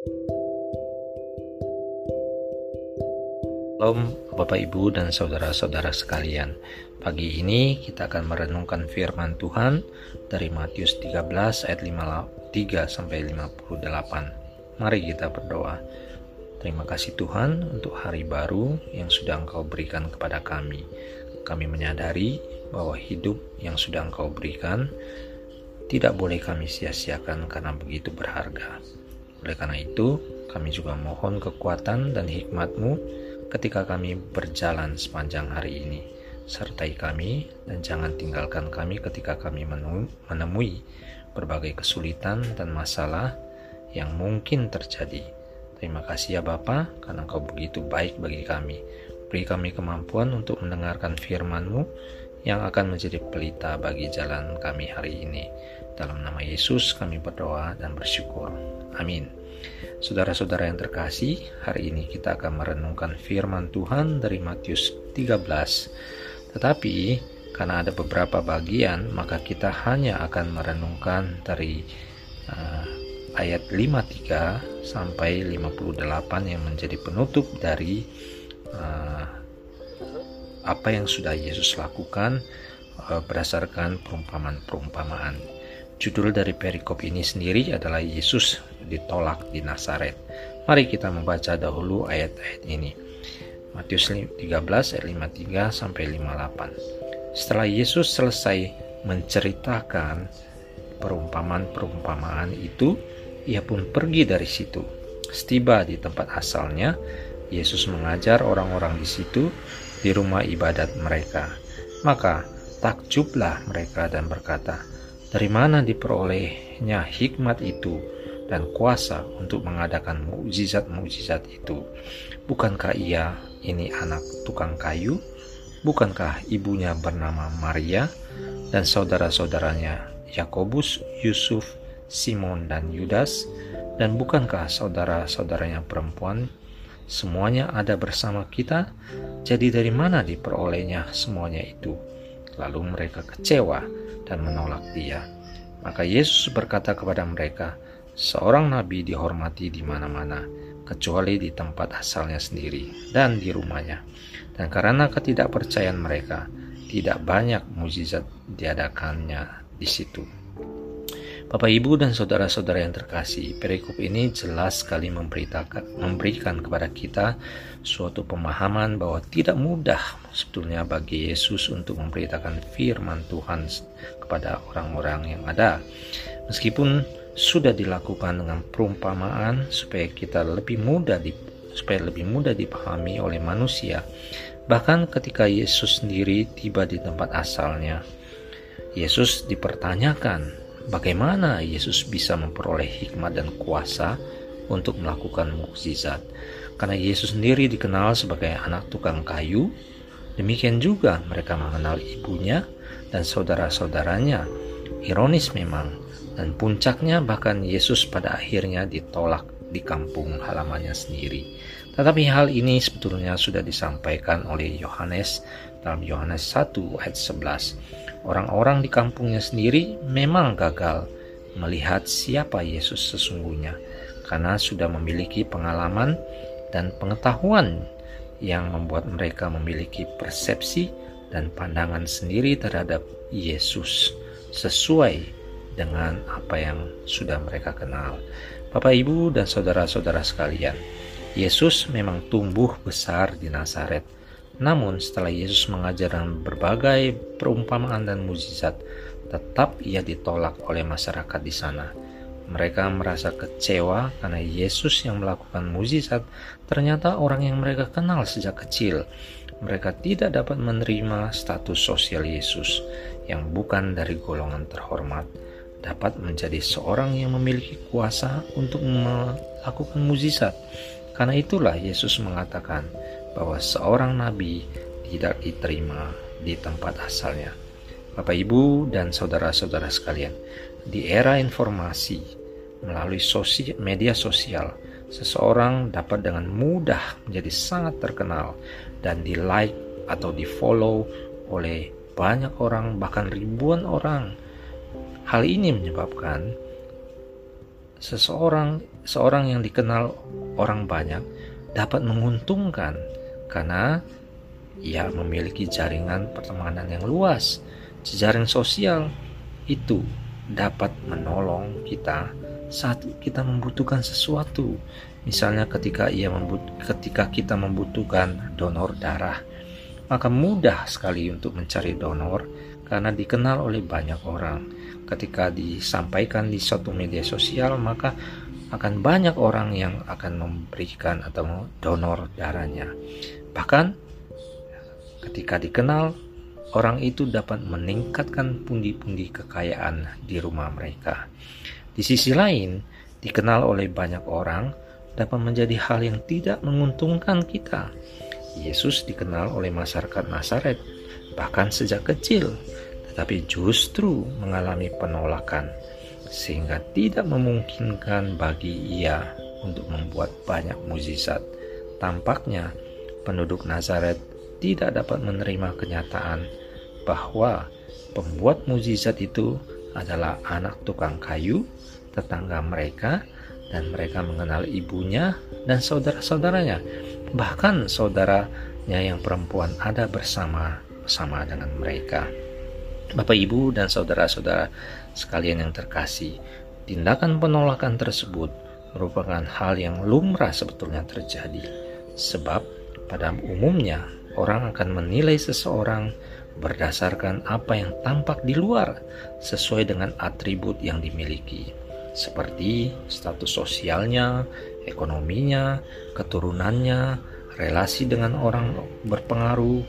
Shalom Bapak Ibu dan saudara-saudara sekalian. Pagi ini kita akan merenungkan firman Tuhan dari Matius 13 ayat 53 sampai 58 Mari kita berdoa. Terima kasih Tuhan untuk hari baru yang sudah Engkau berikan kepada kami. Kami menyadari bahwa hidup yang sudah Engkau berikan tidak boleh kami sia-siakan karena begitu berharga oleh karena itu, kami juga mohon kekuatan dan hikmat-Mu ketika kami berjalan sepanjang hari ini. Sertai kami dan jangan tinggalkan kami ketika kami menemui berbagai kesulitan dan masalah yang mungkin terjadi. Terima kasih ya Bapa, karena Kau begitu baik bagi kami. Beri kami kemampuan untuk mendengarkan firman-Mu yang akan menjadi pelita bagi jalan kami hari ini. Dalam nama Yesus kami berdoa dan bersyukur. Amin. Saudara-saudara yang terkasih, hari ini kita akan merenungkan firman Tuhan dari Matius 13. Tetapi karena ada beberapa bagian, maka kita hanya akan merenungkan dari uh, ayat 53 sampai 58 yang menjadi penutup dari uh, apa yang sudah Yesus lakukan uh, berdasarkan perumpamaan-perumpamaan. Judul dari perikop ini sendiri adalah Yesus ditolak di Nazaret. Mari kita membaca dahulu ayat-ayat ini. Matius 13 ayat 53 sampai 58. Setelah Yesus selesai menceritakan perumpamaan-perumpamaan itu, ia pun pergi dari situ. Setiba di tempat asalnya, Yesus mengajar orang-orang di situ di rumah ibadat mereka. Maka takjublah mereka dan berkata, dari mana diperolehnya hikmat itu dan kuasa untuk mengadakan mukjizat-mukjizat itu? Bukankah ia ini anak tukang kayu? Bukankah ibunya bernama Maria dan saudara-saudaranya Yakobus, Yusuf, Simon dan Yudas? Dan bukankah saudara-saudaranya perempuan semuanya ada bersama kita? Jadi dari mana diperolehnya semuanya itu? Lalu mereka kecewa dan menolak dia. Maka Yesus berkata kepada mereka, "Seorang nabi dihormati di mana-mana, kecuali di tempat asalnya sendiri dan di rumahnya." Dan karena ketidakpercayaan mereka, tidak banyak mujizat diadakannya di situ. Bapak, Ibu, dan saudara-saudara yang terkasih, perikop ini jelas sekali memberitakan, memberikan kepada kita suatu pemahaman bahwa tidak mudah sebetulnya bagi Yesus untuk memberitakan firman Tuhan kepada orang-orang yang ada. Meskipun sudah dilakukan dengan perumpamaan supaya kita lebih mudah di, supaya lebih mudah dipahami oleh manusia. Bahkan ketika Yesus sendiri tiba di tempat asalnya, Yesus dipertanyakan bagaimana Yesus bisa memperoleh hikmat dan kuasa untuk melakukan mukjizat. Karena Yesus sendiri dikenal sebagai anak tukang kayu, demikian juga mereka mengenal ibunya dan saudara-saudaranya. Ironis memang, dan puncaknya bahkan Yesus pada akhirnya ditolak di kampung halamannya sendiri. Tetapi hal ini sebetulnya sudah disampaikan oleh Yohanes dalam Yohanes 1 ayat 11 Orang-orang di kampungnya sendiri memang gagal melihat siapa Yesus sesungguhnya karena sudah memiliki pengalaman dan pengetahuan yang membuat mereka memiliki persepsi dan pandangan sendiri terhadap Yesus sesuai dengan apa yang sudah mereka kenal. Bapak, Ibu, dan saudara-saudara sekalian, Yesus memang tumbuh besar di Nazaret namun setelah Yesus mengajarkan berbagai perumpamaan dan mujizat, tetap ia ditolak oleh masyarakat di sana. Mereka merasa kecewa karena Yesus yang melakukan mujizat ternyata orang yang mereka kenal sejak kecil. Mereka tidak dapat menerima status sosial Yesus yang bukan dari golongan terhormat dapat menjadi seorang yang memiliki kuasa untuk melakukan mujizat. Karena itulah Yesus mengatakan, bahwa seorang nabi tidak diterima di tempat asalnya. Bapak, Ibu, dan saudara-saudara sekalian, di era informasi melalui sosial, media sosial, seseorang dapat dengan mudah menjadi sangat terkenal dan di like atau di follow oleh banyak orang, bahkan ribuan orang. Hal ini menyebabkan seseorang seorang yang dikenal orang banyak dapat menguntungkan karena ia memiliki jaringan pertemanan yang luas. Jejaring sosial itu dapat menolong kita saat kita membutuhkan sesuatu. Misalnya ketika ia membut ketika kita membutuhkan donor darah, maka mudah sekali untuk mencari donor karena dikenal oleh banyak orang. Ketika disampaikan di suatu media sosial, maka akan banyak orang yang akan memberikan atau donor darahnya. Bahkan ketika dikenal, orang itu dapat meningkatkan pundi-pundi kekayaan di rumah mereka. Di sisi lain, dikenal oleh banyak orang dapat menjadi hal yang tidak menguntungkan kita. Yesus dikenal oleh masyarakat Nazaret bahkan sejak kecil, tetapi justru mengalami penolakan sehingga tidak memungkinkan bagi ia untuk membuat banyak mukjizat. Tampaknya penduduk Nazaret tidak dapat menerima kenyataan bahwa pembuat mukjizat itu adalah anak tukang kayu, tetangga mereka, dan mereka mengenal ibunya dan saudara-saudaranya. Bahkan saudaranya yang perempuan ada bersama sama dengan mereka. Bapak, Ibu, dan saudara-saudara sekalian yang terkasih, tindakan penolakan tersebut merupakan hal yang lumrah sebetulnya terjadi. Sebab pada umumnya orang akan menilai seseorang berdasarkan apa yang tampak di luar sesuai dengan atribut yang dimiliki seperti status sosialnya, ekonominya, keturunannya, relasi dengan orang berpengaruh,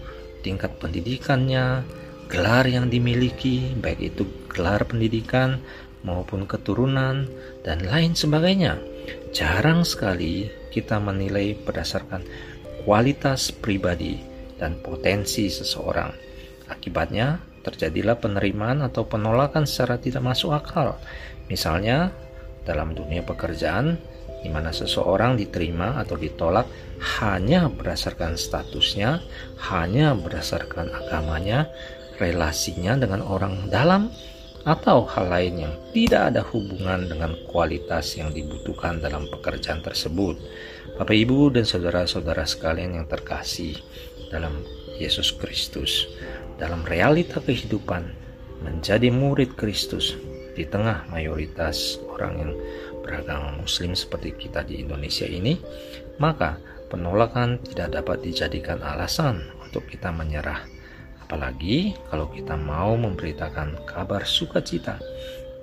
tingkat pendidikannya, gelar yang dimiliki, baik itu gelar pendidikan maupun keturunan dan lain sebagainya. Jarang sekali kita menilai berdasarkan kualitas pribadi dan potensi seseorang. Akibatnya, terjadilah penerimaan atau penolakan secara tidak masuk akal. Misalnya, dalam dunia pekerjaan, di mana seseorang diterima atau ditolak hanya berdasarkan statusnya, hanya berdasarkan agamanya, relasinya dengan orang dalam, atau hal lain yang tidak ada hubungan dengan kualitas yang dibutuhkan dalam pekerjaan tersebut. Bapak, Ibu, dan saudara-saudara sekalian yang terkasih dalam Yesus Kristus, dalam realita kehidupan menjadi murid Kristus di tengah mayoritas orang yang beragama Muslim seperti kita di Indonesia ini, maka penolakan tidak dapat dijadikan alasan untuk kita menyerah Apalagi kalau kita mau memberitakan kabar sukacita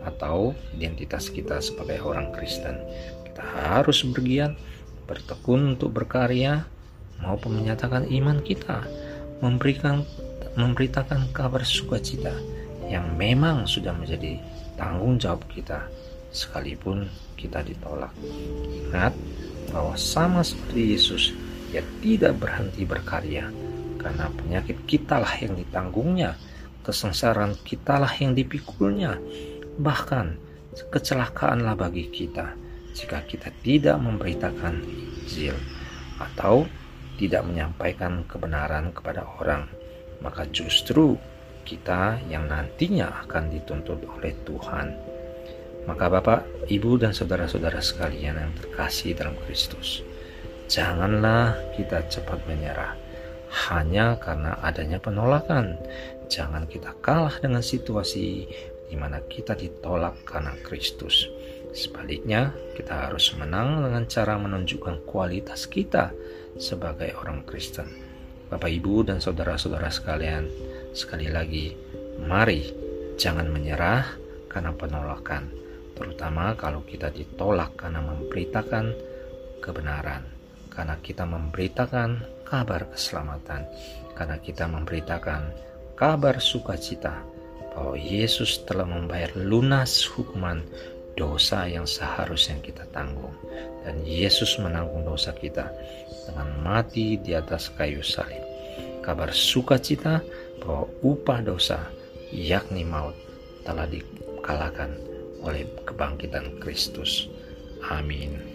atau identitas kita sebagai orang Kristen. Kita harus bergiat, bertekun untuk berkarya maupun menyatakan iman kita, memberikan memberitakan kabar sukacita yang memang sudah menjadi tanggung jawab kita sekalipun kita ditolak. Ingat bahwa sama seperti Yesus, ia tidak berhenti berkarya karena penyakit kitalah yang ditanggungnya, kesengsaraan kitalah yang dipikulnya, bahkan kecelakaanlah bagi kita jika kita tidak memberitakan Injil atau tidak menyampaikan kebenaran kepada orang, maka justru kita yang nantinya akan dituntut oleh Tuhan. Maka Bapak, Ibu, dan saudara-saudara sekalian yang terkasih dalam Kristus, janganlah kita cepat menyerah hanya karena adanya penolakan. Jangan kita kalah dengan situasi di mana kita ditolak karena Kristus. Sebaliknya, kita harus menang dengan cara menunjukkan kualitas kita sebagai orang Kristen. Bapak, Ibu, dan saudara-saudara sekalian, sekali lagi, mari jangan menyerah karena penolakan, terutama kalau kita ditolak karena memberitakan kebenaran, karena kita memberitakan kabar keselamatan karena kita memberitakan kabar sukacita bahwa Yesus telah membayar lunas hukuman dosa yang seharusnya kita tanggung dan Yesus menanggung dosa kita dengan mati di atas kayu salib. Kabar sukacita bahwa upah dosa yakni maut telah dikalahkan oleh kebangkitan Kristus. Amin.